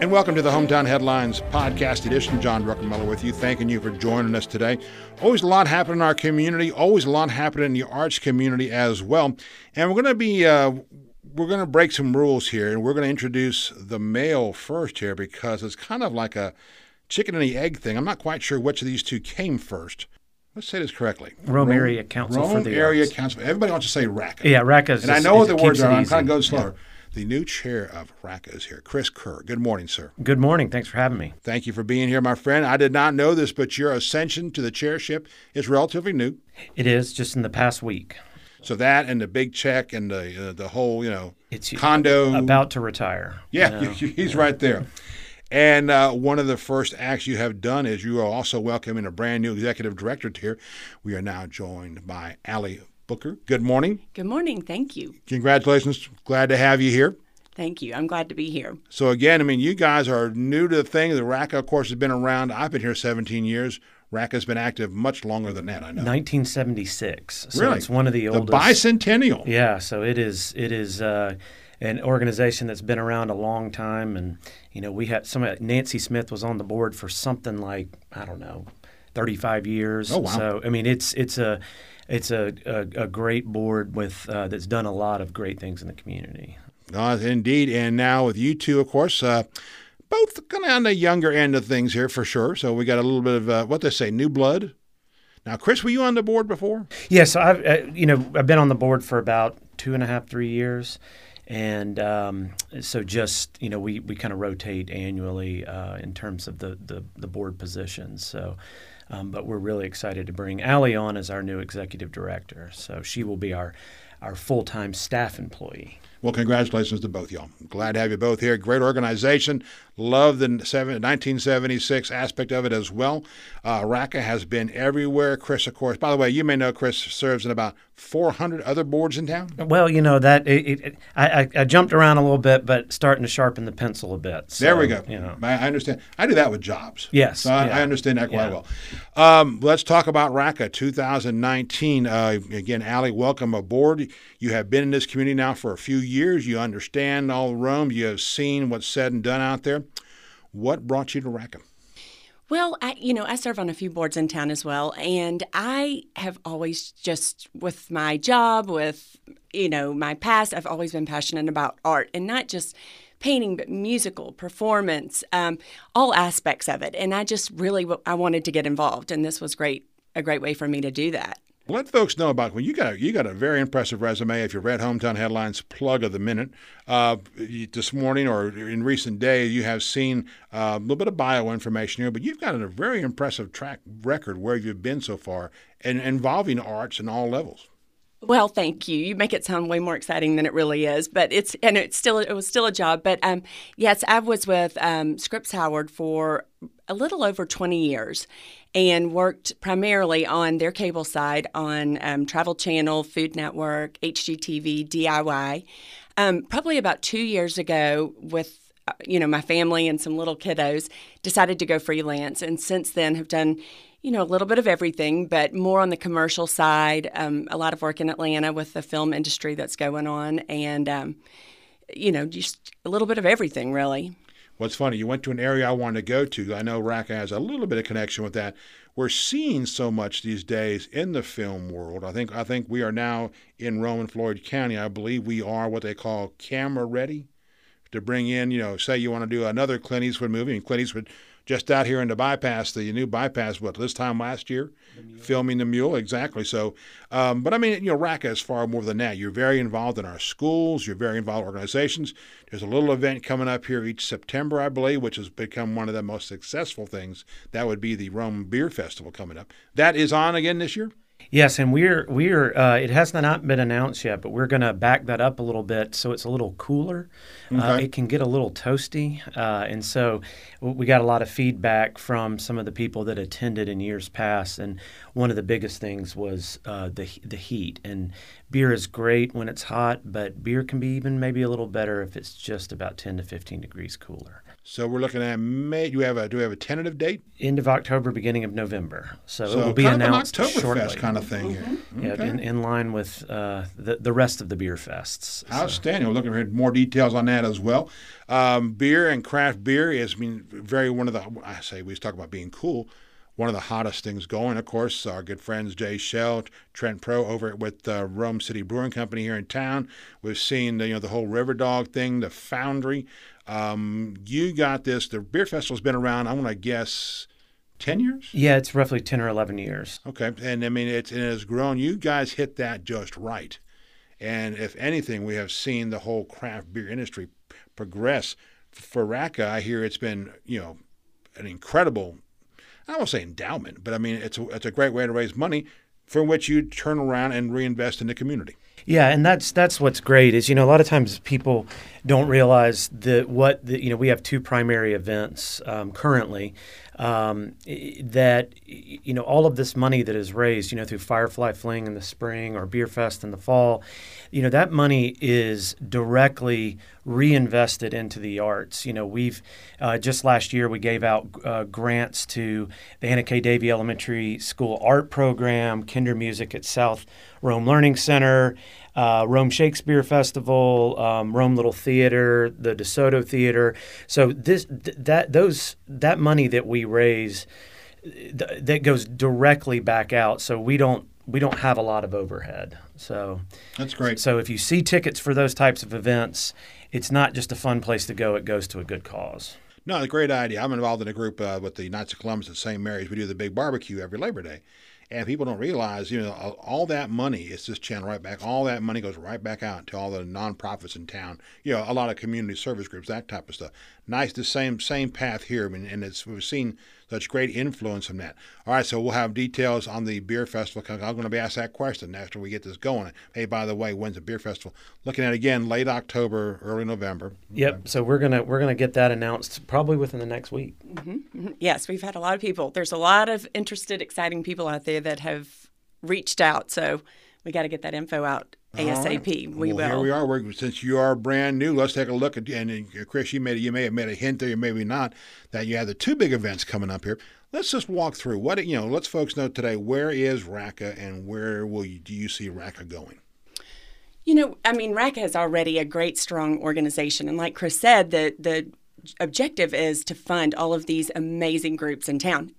And welcome to the Hometown Headlines podcast edition. John Druckenmiller with you, thanking you for joining us today. Always a lot happening in our community, always a lot happening in the arts community as well. And we're going to be uh, we're going to break some rules here, and we're going to introduce the male first here because it's kind of like a chicken and the egg thing. I'm not quite sure which of these two came first. Let's say this correctly. Rome, Rome Area Council Rome for the Area Arts. Council. Everybody wants to say RACA. Yeah, RACA. Is. And I know what the words are. I'm kind of going slower. Yeah. The new chair of RACA is here, Chris Kerr. Good morning, sir. Good morning. Thanks for having me. Thank you for being here, my friend. I did not know this, but your ascension to the chairship is relatively new. It is just in the past week. So that and the big check and the uh, the whole you know It's condo about to retire. Yeah, you know? he's right there. And uh, one of the first acts you have done is you are also welcoming a brand new executive director here. We are now joined by Allie Booker. Good morning. Good morning. Thank you. Congratulations. Glad to have you here. Thank you. I'm glad to be here. So, again, I mean, you guys are new to the thing. The RACA, of course, has been around. I've been here 17 years. RACA's been active much longer than that, I know. 1976. So really? it's one of the oldest. The bicentennial. Yeah, so it is. It is uh, an organization that's been around a long time, and you know we had some. Nancy Smith was on the board for something like I don't know, 35 years. Oh, wow. So I mean, it's it's a it's a, a, a great board with uh, that's done a lot of great things in the community. Uh, indeed. And now with you two, of course, uh, both kind of on the younger end of things here for sure. So we got a little bit of uh, what they say, new blood. Now, Chris, were you on the board before? Yes, I've uh, you know I've been on the board for about two and a half, three years, and um, so just you know we, we kind of rotate annually uh, in terms of the, the, the board positions. So, um, but we're really excited to bring Allie on as our new executive director. So she will be our our full time staff employee. Well, congratulations to both y'all. Glad to have you both here. Great organization. Love the 1976 aspect of it as well. Uh, RACA has been everywhere. Chris, of course. By the way, you may know Chris serves in about 400 other boards in town. Well, you know that it, it, I, I, I jumped around a little bit, but starting to sharpen the pencil a bit. So, there we go. You know. I understand. I do that with jobs. Yes, So I, yeah. I understand that quite Yeah. well. Um, let's talk about RACA 2019. Uh, again, Allie, welcome aboard. You have been in this community now for a few years. You understand all the Rome. You have seen what's said and done out there. What brought you to RACA? Well, I, you know, I serve on a few boards in town as well, and I have always just with my job, with you know my past, I've always been passionate about art, and not just painting, but musical performance, um, all aspects of it. And I just really I wanted to get involved, and this was great, a great way for me to do that. Let folks know about well, you got you got a very impressive resume. If you read Hometown Headlines plug of the minute uh, this morning or in recent days, you have seen uh, a little bit of bio information here, but you've got a very impressive track record where you've been so far and involving arts in all levels. Well, thank you. You make it sound way more exciting than it really is, but it's and it's still it was still a job. But um, yes, I was with um, Scripps Howard for a little over twenty years, and worked primarily on their cable side on um, Travel Channel, Food Network, HGTV, DIY. Um, probably about two years ago, with uh, you know my family and some little kiddos, decided to go freelance, and since then have done you know, a little bit of everything, but more on the commercial side. Um, a lot of work in Atlanta with the film industry that's going on, and um, you know, just a little bit of everything, really. What's funny, you went to an area I wanted to go to. I know RACA has a little bit of connection with that. We're seeing so much these days in the film world. I think I think we are now in Rome and Floyd County. I believe we are what they call camera ready to bring in, you know, say you want to do another Clint Eastwood movie, and Clint Eastwood just out here in the bypass, the new bypass, what this time last year, filming the mule, exactly. So, um, but I mean, you know, RACA is far more than that. You're very involved in our schools. You're very involved in organizations. There's a little event coming up here each September, I believe, which has become one of the most successful things. That would be the Rome Beer Festival coming up. That is on again this year. Yes, and we're we're uh, it has not been announced yet, but we're going to back that up a little bit so it's a little cooler. Uh, it can get a little toasty, uh, and so we got a lot of feedback from some of the people that attended in years past. And one of the biggest things was uh, the the heat. And beer is great when it's hot, but beer can be even maybe a little better if it's just about ten to fifteen degrees cooler. So we're looking at May. Do we have a do we have a tentative date? End of October, beginning of November. So, So it will be announced of an Oktoberfest shortly. kind of thing here. Yeah, Okay. in, in line with uh, the the rest of the beer fests. So- Outstanding. We're looking for more details on that as well. Um, beer and craft beer is I mean, very one of the, I say, we talk about being cool. One of the hottest things going, of course, our good friends Jay Shell, Trent Pro over at with uh, Rome City Brewing Company here in town. We've seen the, you know the whole River Dog thing, the Foundry. Um, you got this. The beer festival's been around. I want to guess ten years. Yeah, it's roughly ten or eleven years. Okay, and I mean it's it has grown. You guys hit that just right, and if anything, we have seen the whole craft beer industry progress. For RACA, I hear it's been you know an incredible. I won't say endowment, but I mean it's a, it's a great way to raise money, from which you turn around and reinvest in the community. Yeah, and that's that's what's great is you know a lot of times people don't realize that what the, you know we have two primary events um, currently um, that you know all of this money that is raised you know through Firefly Fling in the spring or Beer Fest in the fall, you know that money is directly reinvested into the arts. You know we've uh, just last year we gave out uh, grants to the Anna K. Davie Elementary School art program, Kindermusik at South Rome Learning Center, uh, Rome Shakespeare Festival, um, Rome Little Theater, the DeSoto Theater. So this th- that those that money that we raise th- that goes directly back out. So we don't we don't have a lot of overhead. So That's great. so if you see tickets for those types of events, it's not just a fun place to go. It goes to a good cause. No, it's a great idea. I'm involved in a group uh, with the Knights of Columbus at St. Mary's. We do the big barbecue every Labor Day. And people don't realize, you know, all- all that money is just channeled right back. All that money goes right back out to all the nonprofits in town. You know, a lot of community service groups, that type of stuff. Nice, the same same path here. I mean, and it's we've seen such great influence from that. All right, so we'll have details on the beer festival. 'cause I'm going to be asked that question after we get this going. Hey, by the way, when's the beer festival? Looking at again late October, early November. Yep. So we're gonna we're gonna get that announced probably within the next week. Mm-hmm, mm-hmm. Yes, we've had a lot of people. There's a lot of interested, exciting people out there that have reached out. So we got to get that info out ASAP. We well, will. Here we are. We're, since you are brand new, let's take a look at. And Chris, you made you may have made a hint there, maybe not, that you have the two big events coming up here. Let's just walk through what you know. Let's folks know today. Where is RACA, and where will you do you see RACA going? You know, I mean, RACA is already a great, strong organization. And like Chris said, the, the objective is to fund all of these amazing groups in town.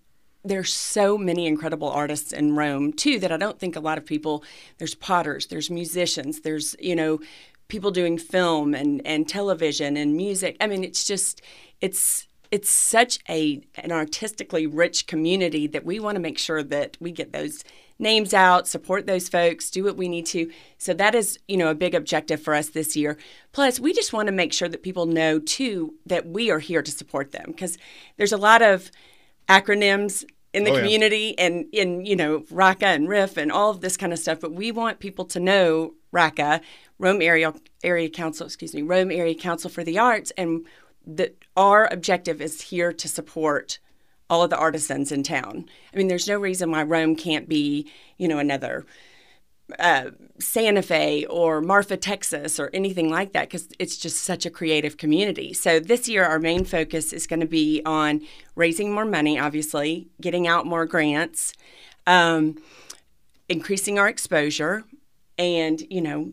There's so many incredible artists in Rome, too, that I don't think a lot of people, there's potters, there's musicians, there's, you know, people doing film and, and television and music. I mean, it's just, it's, it's such a an artistically rich community that we want to make sure that we get those names out, support those folks, do what we need to. So that is, you know, a big objective for us this year. Plus, we just want to make sure that people know too that we are here to support them because there's a lot of acronyms in the Oh, yeah. community and in you know RACA and RIFF and all of this kind of stuff. But we want people to know RACA, Rome Area Area Council, excuse me, Rome Area Council for the Arts, and that our objective is here to support all of the artisans in town. I mean, there's no reason why Rome can't be, you know, another uh, Santa Fe or Marfa, Texas, or anything like that, because it's just such a creative community. So this year, our main focus is going to be on raising more money, obviously, getting out more grants, um, increasing our exposure, and you know,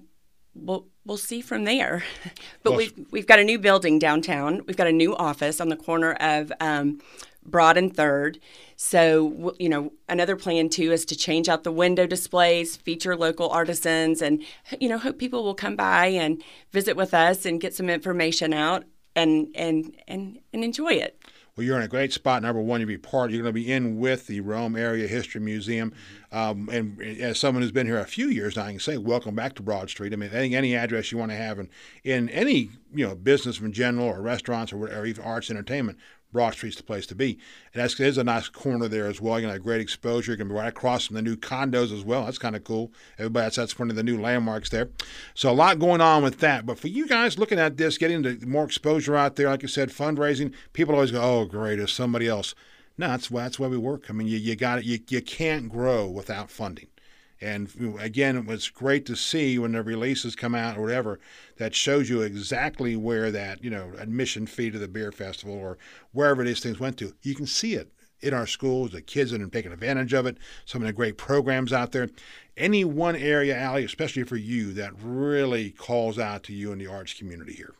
we'll we'll see from there. but we've we've got a new building downtown. We've got a new office on the corner of um, Broad and Third. So you know, another plan too is to change out the window displays, feature local artisans, and you know, hope people will come by and visit with us and get some information out and and and and enjoy it. Well, you're in a great spot. Number one, you'll be part. You're going to be in with the Rome Area History Museum, um, and as someone who's been here a few years, now, I can say welcome back to Broad Street. I mean, any, any address you want to have in, in any you know business in general, or restaurants, or, whatever, even arts entertainment, Broad Street's the place to be. And that's there's a nice corner there as well. You're to have great exposure. You're to be right across from the new condos as well. That's kind of cool. Everybody, that's, that's one of the new landmarks there. So a lot going on with that. But for you guys looking at this, getting the more exposure out there, like I said, fundraising, people always go, "Oh, great, there's somebody else." No, that's why that's why we work. I mean, you, you got it. You, you can't grow without funding. And again, it was great to see when the releases come out or whatever that shows you exactly where that you know admission fee to the beer festival or wherever these things went to. You can see it in our schools. The kids that are taking advantage of it. Some of the great programs out there. Any one area, Allie, especially for you, that really calls out to you in the arts community here.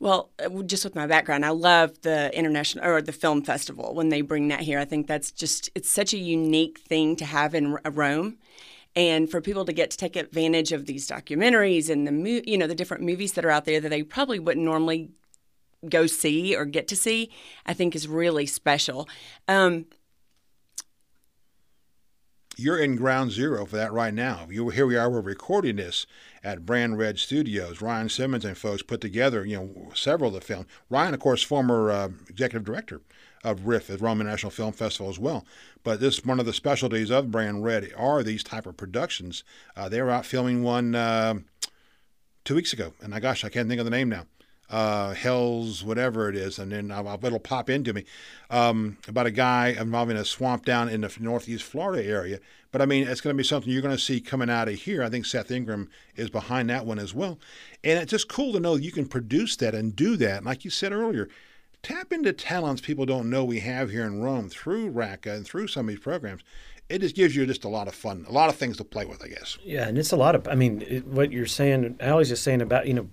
Well, uh, just with my background, I love the international or the film festival when they bring that here. I think that's just it's such a unique thing to have in Rome and for people to get to take advantage of these documentaries and the you know the different movies that are out there that they probably wouldn't normally go see or get to see, I think is really special. Um, you're in ground zero for that right now. You here we are. We're recording this at Brand Red Studios. Ryan Simmons and folks put together, you know, several of the films. Ryan, of course, former uh, executive director of RIFF, at Rome International Film Festival as well. But this one of the specialties of Brand Red are these type of productions. Uh, they were out filming one uh, two weeks ago, and I gosh, I can't think of the name now. Uh, Hell's whatever it is, and then I'll, it'll pop into me um, about a guy involving a swamp down in the northeast Florida area. But I mean, it's going to be something you're going to see coming out of here. I think Seth Ingram is behind that one as well, and it's just cool to know you can produce that and do that. Like you said earlier, tap into talents people don't know we have here in Rome through RACA and through some of these programs. It just gives you just a lot of fun, a lot of things to play with, I guess. Yeah, and it's a lot of. I mean, it, what you're saying, Allie's just saying about you know,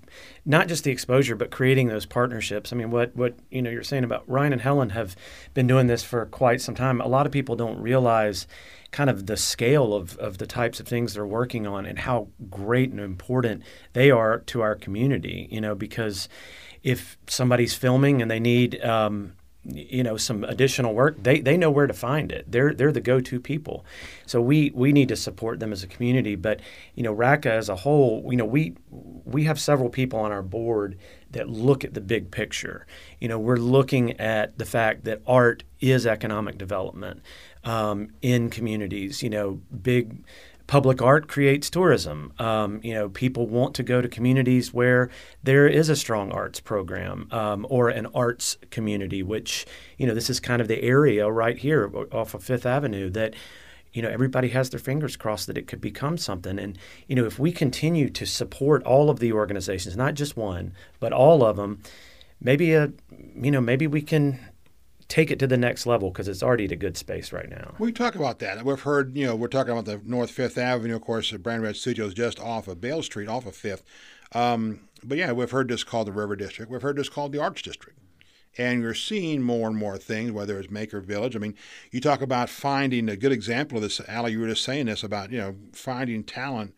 not just the exposure, but creating those partnerships. I mean, what what you know you're saying about Ryan and Helen have been doing this for quite some time. A lot of people don't realize kind of the scale of, of the types of things they're working on and how great and important they are to our community. You know, because if somebody's filming and they need um, you know some additional work they, they know where to find it. They're they're the go-to people. So we we need to support them as a community. But you know RACA as a whole you know we we have several people on our board that look at the big picture. You know we're looking at the fact that art is economic development um, in communities you know big public art creates tourism. Um, you know, people want to go to communities where there is a strong arts program um, or an arts community, which, you know, this is kind of the area right here off of Fifth Avenue that, you know, everybody has their fingers crossed that it could become something. And, you know, if we continue to support all of the organizations, not just one, but all of them, maybe a, you know, maybe we can take it to the next level because it's already at a good space right now. We talk about that. We've heard, you know, we're talking about the North Fifth Avenue, of course, the Brand Red Studios just off of Bale Street, off of Fifth. Um, but yeah, we've heard this called the River District. We've heard this called the Arts District. And you're seeing more and more things, whether it's Maker Village. I mean, you talk about finding a good example of this. Allie, you were just saying this about, you know, finding talent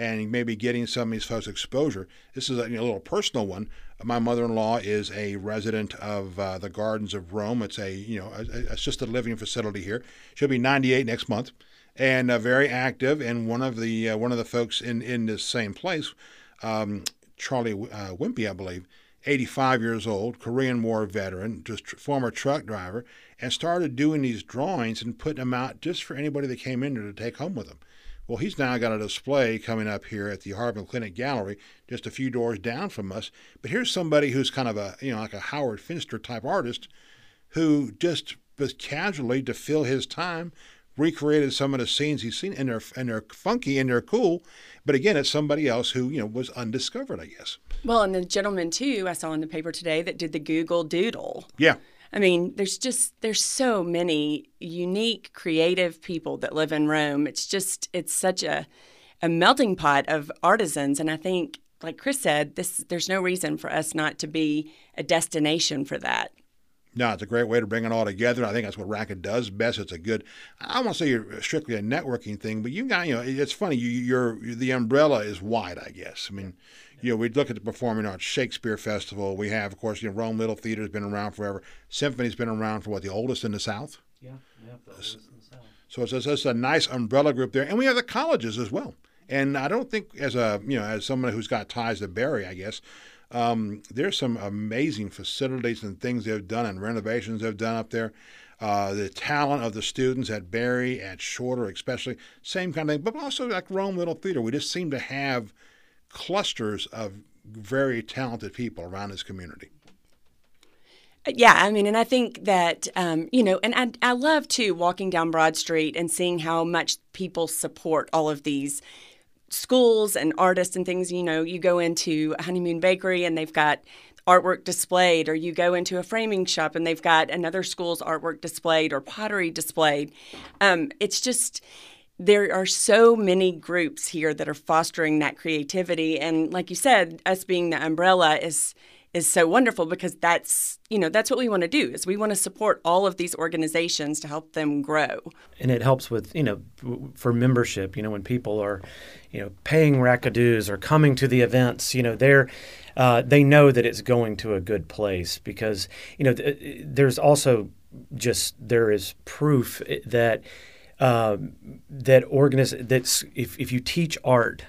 and maybe getting some of these folks exposure. This is a, you know, a little personal one. My mother-in-law is a resident of uh, the Gardens of Rome. It's a you know a, assisted living facility here. She'll be 98 next month, and uh, very active. And one of the uh, one of the folks in in this same place, um, Charlie uh, Wimpy, I believe, 85 years old, Korean War veteran, just tr- former truck driver, and started doing these drawings and putting them out just for anybody that came in there to take home with them. Well, he's now got a display coming up here at the Harvard Clinic Gallery, just a few doors down from us. But here's somebody who's kind of a, you know, like a Howard Finster type artist who just was casually to fill his time recreated some of the scenes he's seen and they're and they're funky and they're cool. But again it's somebody else who you know was undiscovered i guess. Well and the gentleman too i saw in the paper today that did the google doodle. Yeah I mean, there's just there's so many unique, creative people that live in Rome. It's just it's such a a melting pot of artisans, and I think, like Chris said, this there's no reason for us not to be a destination for that. No, it's a great way to bring it all together. I think that's what RACA does best. It's a good. I won't say you're strictly a networking thing, but you got you know it's funny. You, you're the umbrella is wide, I guess. I mean, you know, we look at the performing arts, Shakespeare Festival. We have, of course, you know, Rome Little Theater has been around forever. Symphony's been around for what, the oldest in the South? Yeah, yeah, the oldest in the South. So it's, it's a nice umbrella group there. And we have the colleges as well. And I don't think, as a, you know, as someone who's got ties to Berry, I guess, um, there's some amazing facilities and things they've done and renovations they've done up there. Uh, the talent of the students at Berry, at Shorter, especially, same kind of thing. But also like Rome Little Theater, we just seem to have – clusters of very talented people around this community. Yeah, I mean, and I think that um, you know, and I, I love too walking down Broad Street and seeing how much people support all of these schools and artists and things. You know, you go into a Honeymoon Bakery and they've got artwork displayed, or you go into a framing shop and they've got another school's artwork displayed or pottery displayed. Um, it's just there are so many groups here that are fostering that creativity, and like you said, us being the umbrella is is so wonderful because that's you know that's what we want to do is we want to support all of these organizations to help them grow. And it helps with you know for membership you know when people are you know paying RACA dues or coming to the events you know they're uh, they know that it's going to a good place because you know th- there's also just there is proof that uh, that organiz- that's if, if you teach art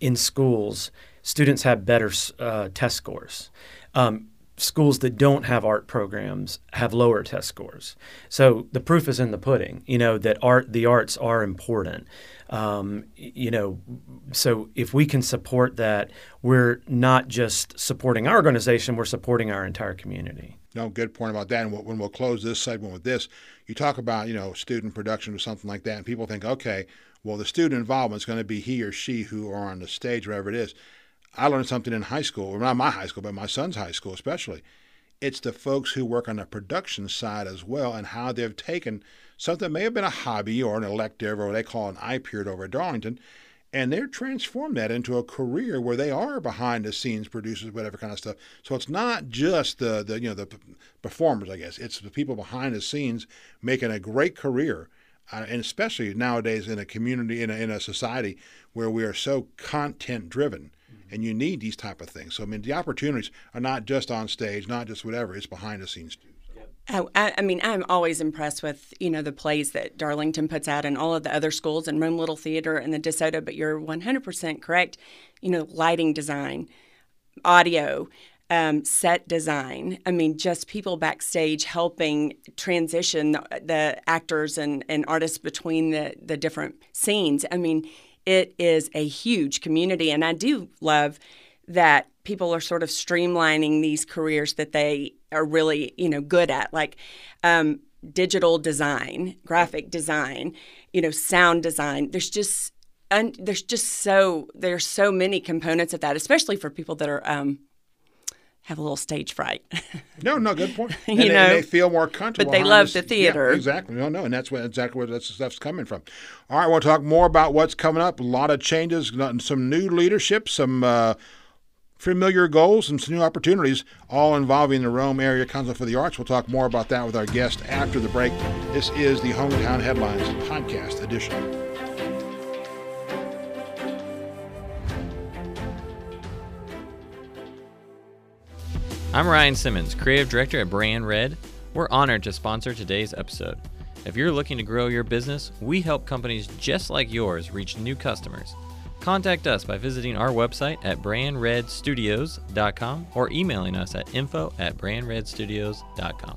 in schools students have better uh, test scores. Um, schools that don't have art programs have lower test scores. So the proof is in the pudding. You know that art, the arts are important. Um, you know, so if we can support that, we're not just supporting our organization; we're supporting our entire community. No, good point about that. And when we'll close this segment with this, you talk about you know student production or something like that, and people think, okay, well the student involvement is going to be he or she who are on the stage, wherever it is. I learned something in high school, or not my high school, but my son's high school especially. It's the folks who work on the production side as well and how they've taken something that may have been a hobby or an elective or what they call an I period over at Darlington, and they're transformed that into a career where they are behind the scenes producers, whatever kind of stuff. So it's not just the, the you know the performers, I guess. It's the people behind the scenes making a great career, and especially nowadays in a community in a, in a society where we are so content driven mm-hmm. and you need these type of things. So I mean, the opportunities are not just on stage, not just whatever; it's behind the scenes too. Oh, I, I, mean, I'm always impressed with you know the plays that Darlington puts out and all of the other schools and Rome Little Theater and the DeSoto. But you're 100% correct. You know, lighting design, audio, um, set design. I mean, just people backstage helping transition the, the actors and, and artists between the the different scenes. I mean, it is a huge community. And I do love that people are sort of streamlining these careers that they are really, you know, good at, like um, digital design, graphic design, you know, sound design. There's just and there's just so there's so many components of that, especially for people that are um, have a little stage fright. no, no, good point. you and know, they, they, feel more comfortable. But they love the theater. Yeah, exactly. No, no, and that's what exactly where that stuff's coming from. All right, we'll talk more about what's coming up. A lot of changes, some new leadership, some uh, familiar goals, and some new opportunities, all involving the Rome Area Council for the Arts. We'll talk more about that with our guest after the break. This is the Hometown Headlines Podcast Edition. I'm Ryan Simmons, Creative Director at Brand Red. We're honored to sponsor today's episode. If you're looking to grow your business, we help companies just like yours reach new customers. Contact us by visiting our website at brandredstudios.com or emailing us at info at brandredstudios.com.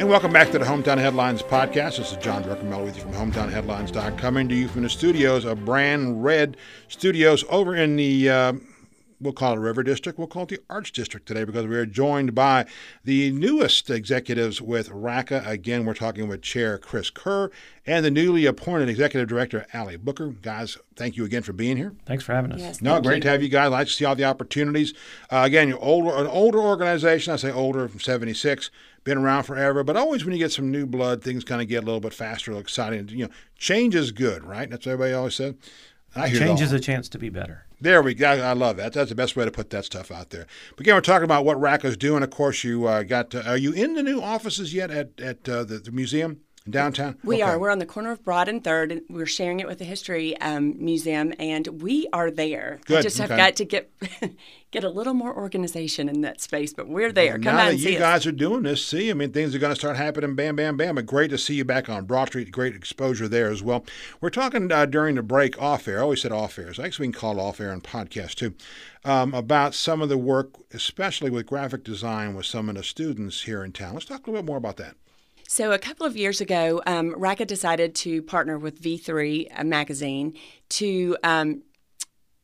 And welcome back to the Hometown Headlines podcast. This is John Druckenmiller with you from HometownHeadlines.com, coming to you from the studios of Brand Red Studios over in the uh, we'll call it River District. We'll call it the Arts District today because we are joined by the newest executives with RACA. Again, we're talking with Chair Chris Kerr and the newly appointed Executive Director, Allie Booker. Guys, thank you again for being here. Thanks for having us. Yes, no, great you. to have you guys. I like to see all the opportunities. Uh, again, you're older, an older organization. I say older from 76 been around forever, but always when you get some new blood, things kind of get a little bit faster, exciting. You know, change is good, right? That's what everybody always said. I hear change is a chance to be better. There we go. I love that. That's the best way to put that stuff out there. But again, we're talking about what RACA's doing. Of course, you uh, got. To, are you in the new offices yet at at uh, the, the museum? Downtown? We okay. are. We're on the corner of Broad and Third. And we're sharing it with the History um, Museum, and we are there. Good. I just okay. have got to get get a little more organization in that space, but we're there. Come now out that and you guys us. are doing this, see, I mean, things are going to start happening. Bam, bam, bam. But great to see you back on Broad Street. Great exposure there as well. We're talking uh, during the break off air. I always said off air. So I guess we can call it off air on podcast too. Um, about some of the work, especially with graphic design, with some of the students here in town. Let's talk a little bit more about that. So, a couple of years ago, um, RACA decided to partner with V3 magazine to um,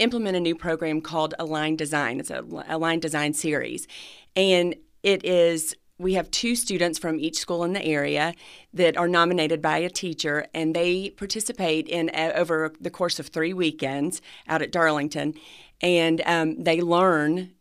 implement a new program called Align Design. It's a Align Design series. And it is we have two students from each school in the area that are nominated by a teacher, and they participate in uh, over the course of three weekends out at Darlington, and um, they learn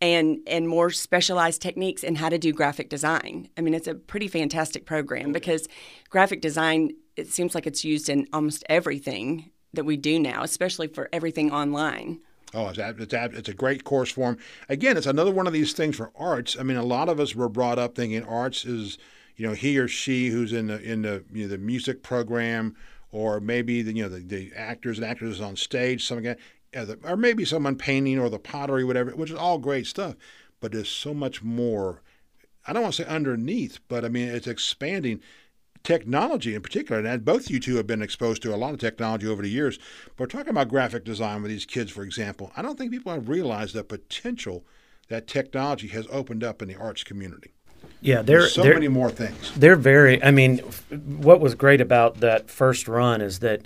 and and more specialized techniques in how to do graphic design. I mean, it's a pretty fantastic program mm. because graphic design it seems like it's used in almost everything that we do now, especially for everything online. Oh, it's, it's, it's a great course form. Again, it's another one of these things for arts. I mean, a lot of us were brought up thinking arts is, you know, he or she who's in the in the you know, the music program, or maybe the you know the, the actors and actresses on stage, something like or maybe someone painting or the pottery, whatever, which is all great stuff. But there's so much more. I don't want to say underneath, but I mean it's expanding technology in particular, and both you two have been exposed to a lot of technology over the years. But we're talking about graphic design with these kids, for example. I don't think people have realized the potential that technology has opened up in the arts community. Yeah, there so many more things. They're very. I mean, what was great about that first run is that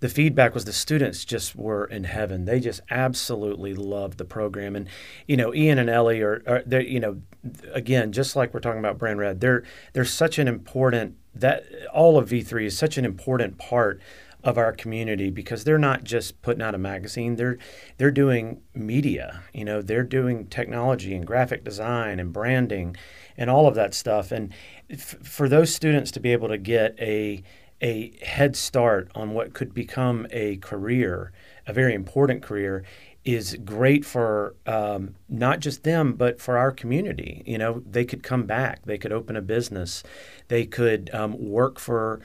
the feedback was the students just were in heaven. They just absolutely loved the program. And you know, Ian and Ellie are, are you know, again, just like we're talking about Brand Red, they're they're such an important that all of V3 is such an important part of our community because they're not just putting out a magazine they're they're doing media you know they're doing technology and graphic design and branding and all of that stuff and f- for those students to be able to get a a head start on what could become a career a very important career is great for um, not just them, but for our community. You know, they could come back, they could open a business, they could um, work for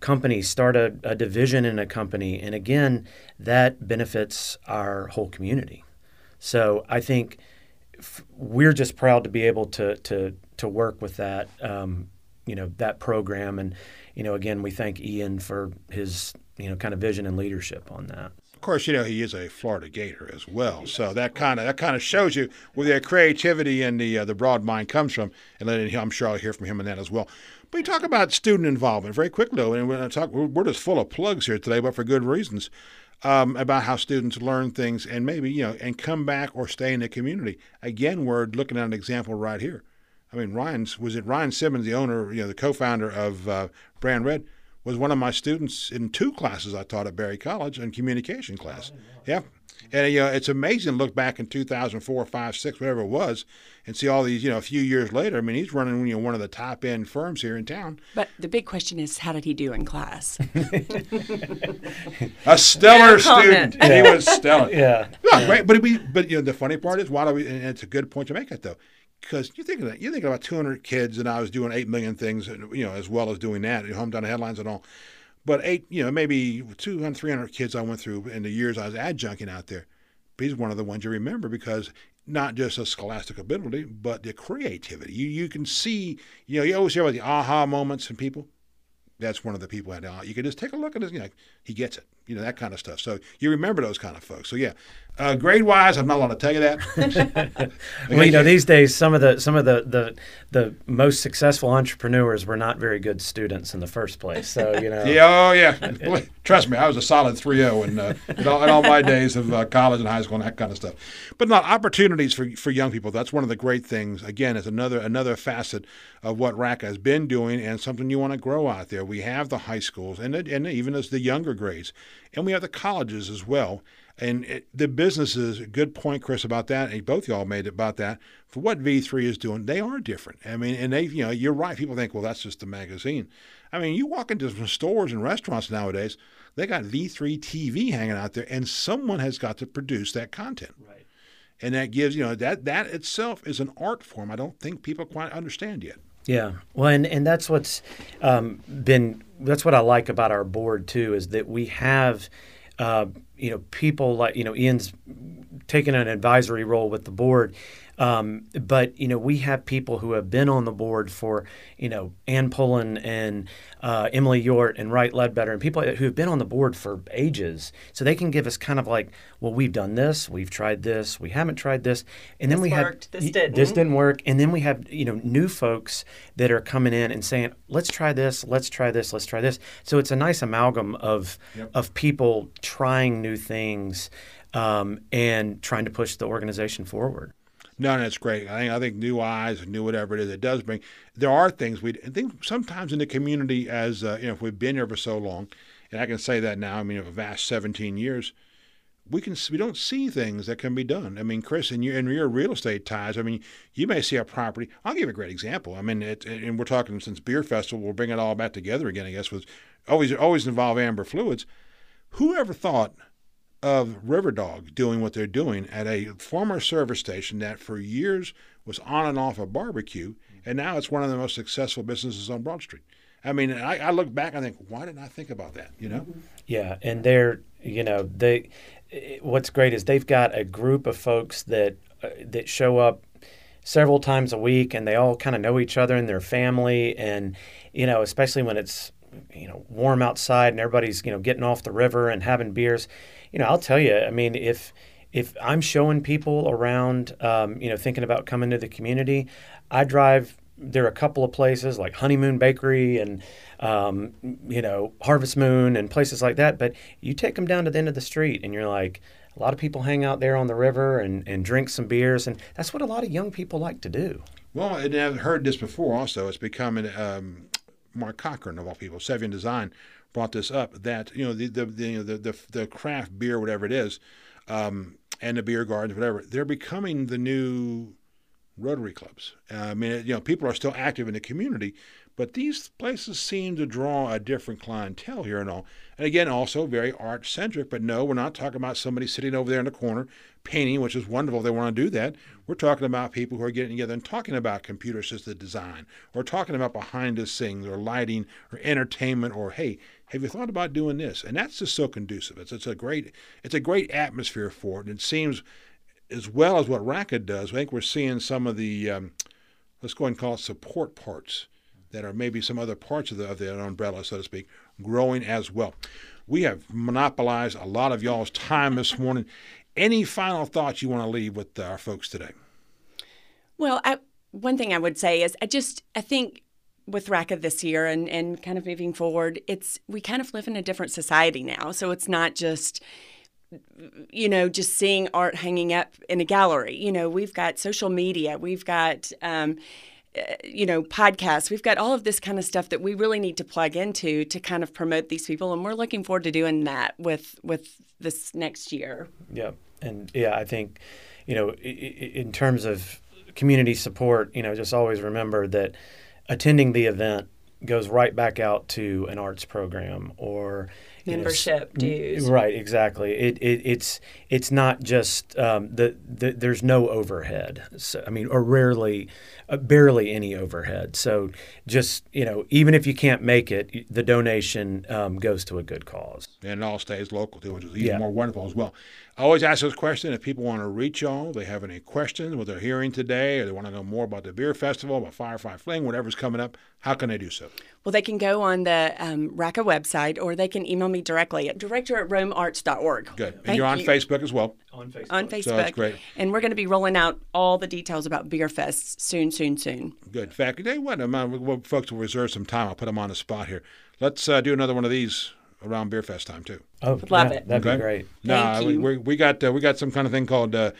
companies, start a, a, division in a company, and again, that benefits our whole community. So I think we're just proud to be able to to to work with that. Um, you know that program and you know again we thank Ian for his you know kind of vision and leadership on that Of course, you know he is a Florida Gator as well, so that kind of that kind of shows you where the creativity and the uh, the broad mind comes from. And then I'm sure I'll hear from him on that as well. But you talk about student involvement very quickly, though, and we're talk. We're just full of plugs here today, but for good reasons. Um, about how students learn things and maybe you know and come back or stay in the community. Again, we're looking at an example right here. I mean, Ryan's was it Ryan Simmons, the owner, you know, the co-founder of uh, Brand Red was one of my students in two classes I taught at Berry College in communication class. Oh, yeah. And you know, it's amazing to look back in 2004, 5, 6, whatever it was, and see all these, you know, a few years later. I mean, he's running, you know, one of the top end firms here in town. But the big question is, how did he do in class? a stellar student. Yeah. He was stellar. Yeah. yeah. Great. But, we, but, you know, the funny part is, why do we, and it's a good point to make it, though because you think of that, you think about 200 kids, and I was doing eight million things, you know, as well as doing that, home hometown headlines and all. But eight, you know, maybe 200, 300 kids I went through in the years I was adjuncting out there. But he's one of the ones you remember because not just a scholastic ability, but the creativity. You you can see, you know, you always hear about the aha moments in people. That's one of the people that you can just take a look at his, you know, he gets it, you know, that kind of stuff. So you remember those kind of folks. So yeah, uh, grade wise, I'm not allowed to tell you that. well, you know, these days some of the some of the, the the most successful entrepreneurs were not very good students in the first place. So you know. yeah. Oh yeah. Trust me, I was a solid 3.0 in, uh, in, all, in all my days of uh, college and high school and that kind of stuff. But not opportunities for for young people. That's one of the great things. Again, it's another another facet of what RACA has been doing and something you want to grow out there. We have the high schools and and even as the younger grades, and we have the colleges as well and it, the businesses, good point, Chris, about that. And both y'all made about that. For what V3 is doing, they are different. I mean, and they, you know, you're right. People think, well, that's just a magazine. I mean, you walk into some stores and restaurants nowadays, they got V3 TV hanging out there, and someone has got to produce that content. Right. And that gives, you know, that that itself is an art form. I don't think people quite understand yet. Yeah, well, and, and that's what's um, been that's what I like about our board too is that we have uh, you know, people like, you know, Ian's taken an advisory role with the board. Um, but you know, we have people who have been on the board for you know Ann Pullen and uh, Emily Yort and Wright Ledbetter and people who have been on the board for ages, so they can give us kind of like, well, we've done this, we've tried this, we haven't tried this, and then This we worked, have this didn't. this didn't work, and then we have you know new folks that are coming in and saying, let's try this, let's try this, let's try this. So it's a nice amalgam of of people trying new things um, and trying to push the organization forward. No, that's great. I think I think new eyes new whatever it is, it does bring. There are things we I think sometimes in the community as uh, you know if we've been here for so long, and I can say that now. I mean, a vast 17 years, we can we don't see things that can be done. I mean, Chris, in your in your real estate ties, I mean, you may see a property. I'll give a great example. I mean, it, and we're talking since beer festival, we'll bring it all back together again. I guess was always always involve amber fluids. Whoever thought of Riverdog doing what they're doing at a former service station that for years was on and off a barbecue, and now it's one of the most successful businesses on Broad Street. I mean, I, I look back, I think, why didn't I think about that? You know, Yeah, and they're you know they. What's great is they've got a group of folks that uh, that show up several times a week, and they all kind of know each other and their family, and you know especially when it's you know warm outside and everybody's you know getting off the river and having beers. You know, I'll tell you, I mean, if if I'm showing people around, um, you know, thinking about coming to the community, I drive. There are a couple of places like Honeymoon Bakery and um, you know Harvest Moon and places like that. But you take them down to the end of the street, and you're like, a lot of people hang out there on the river and, and drink some beers, and that's what a lot of young people like to do. Well, and I've heard this before also. It's becoming um, Mark Cochran of all people, Sevian Design, brought this up that you know the the the you know, the, the, the craft beer, whatever it is, um, and the beer gardens, whatever, they're becoming the new Rotary clubs. Uh, I mean, you know, people are still active in the community, but these places seem to draw a different clientele here and all. And again, also very art centric. But no, we're not talking about somebody sitting over there in the corner painting, which is wonderful they want to do that. We're talking about people who are getting together and talking about computer assisted design, or talking about behind the scenes, or lighting, or entertainment, or hey, have you thought about doing this? And that's just so conducive. It's, it's a great it's a great atmosphere for it. And it seems as well as what Racket does, I think we're seeing some of the, um, let's go and call it support parts that are maybe some other parts of the, of the umbrella, so to speak, growing as well. We have monopolized a lot of y'all's time this morning. Any final thoughts you want to leave with our folks today? Well, I, one thing I would say is I just I think with RACA this year and, and kind of moving forward, it's we kind of live in a different society now. So it's not just you know just seeing art hanging up in a gallery. You know, we've got social media, we've got um, uh, you know podcasts, we've got all of this kind of stuff that we really need to plug into to kind of promote these people, and we're looking forward to doing that with with this next year. Yeah, and yeah, I think you know, in terms of community support, you know, just always remember that attending the event goes right back out to an arts program or you know, Membership dues. Right, exactly. It, it it's it's not just um, the, the there's no overhead. So I mean, or rarely, uh, barely any overhead. So just you know, even if you can't make it, the donation um, goes to a good cause. And it all stays local too, which is even Yeah. more wonderful as well. I always ask this question if people want to reach y'all, they have any questions, what they're hearing today, or they want to know more about the beer festival, about Firefly Fling, whatever's coming up, how can they do so? Well, they can go on the um, RACA website or they can email me directly at director at romearts.org. Good. And Thank you're on you. Facebook as well. On Facebook. On Facebook. So that's great. And we're going to be rolling out all the details about Beer Fest soon, soon, soon. Good. In fact, you know what? I'm, well, folks will reserve some time. I'll put them on the spot here. Let's uh, do another one of these around Beer Fest time too. Oh, Love yeah, it. That'd Okay. be great. Nah, Thank we, you. we, we got uh, we got some kind of thing called uh,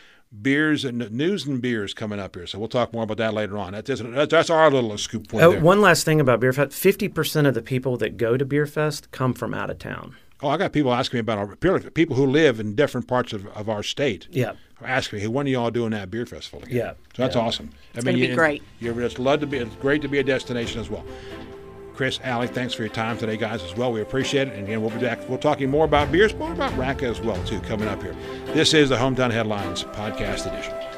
beers and news and beers coming up here. So we'll talk more about that later on. That's that's, that's our little scoop point Oh, there. one last thing about Beer Fest: fifty percent of the people that go to Beer Fest come from out of town. Oh, I got people asking me about our people who live in different parts of, of our state. Yeah. are asking me, "Hey, when are y'all doing that beer festival again?" Yeah, so that's yeah. awesome. It's gonna be you- great. You're just love to be. It's great to be a destination as well. Chris, Allie, thanks for your time today, guys, as well. We appreciate it. And again, we'll be back. We'll talking more about beers, more about RACA as well, too, coming up here. This is the Hometown Headlines Podcast Edition.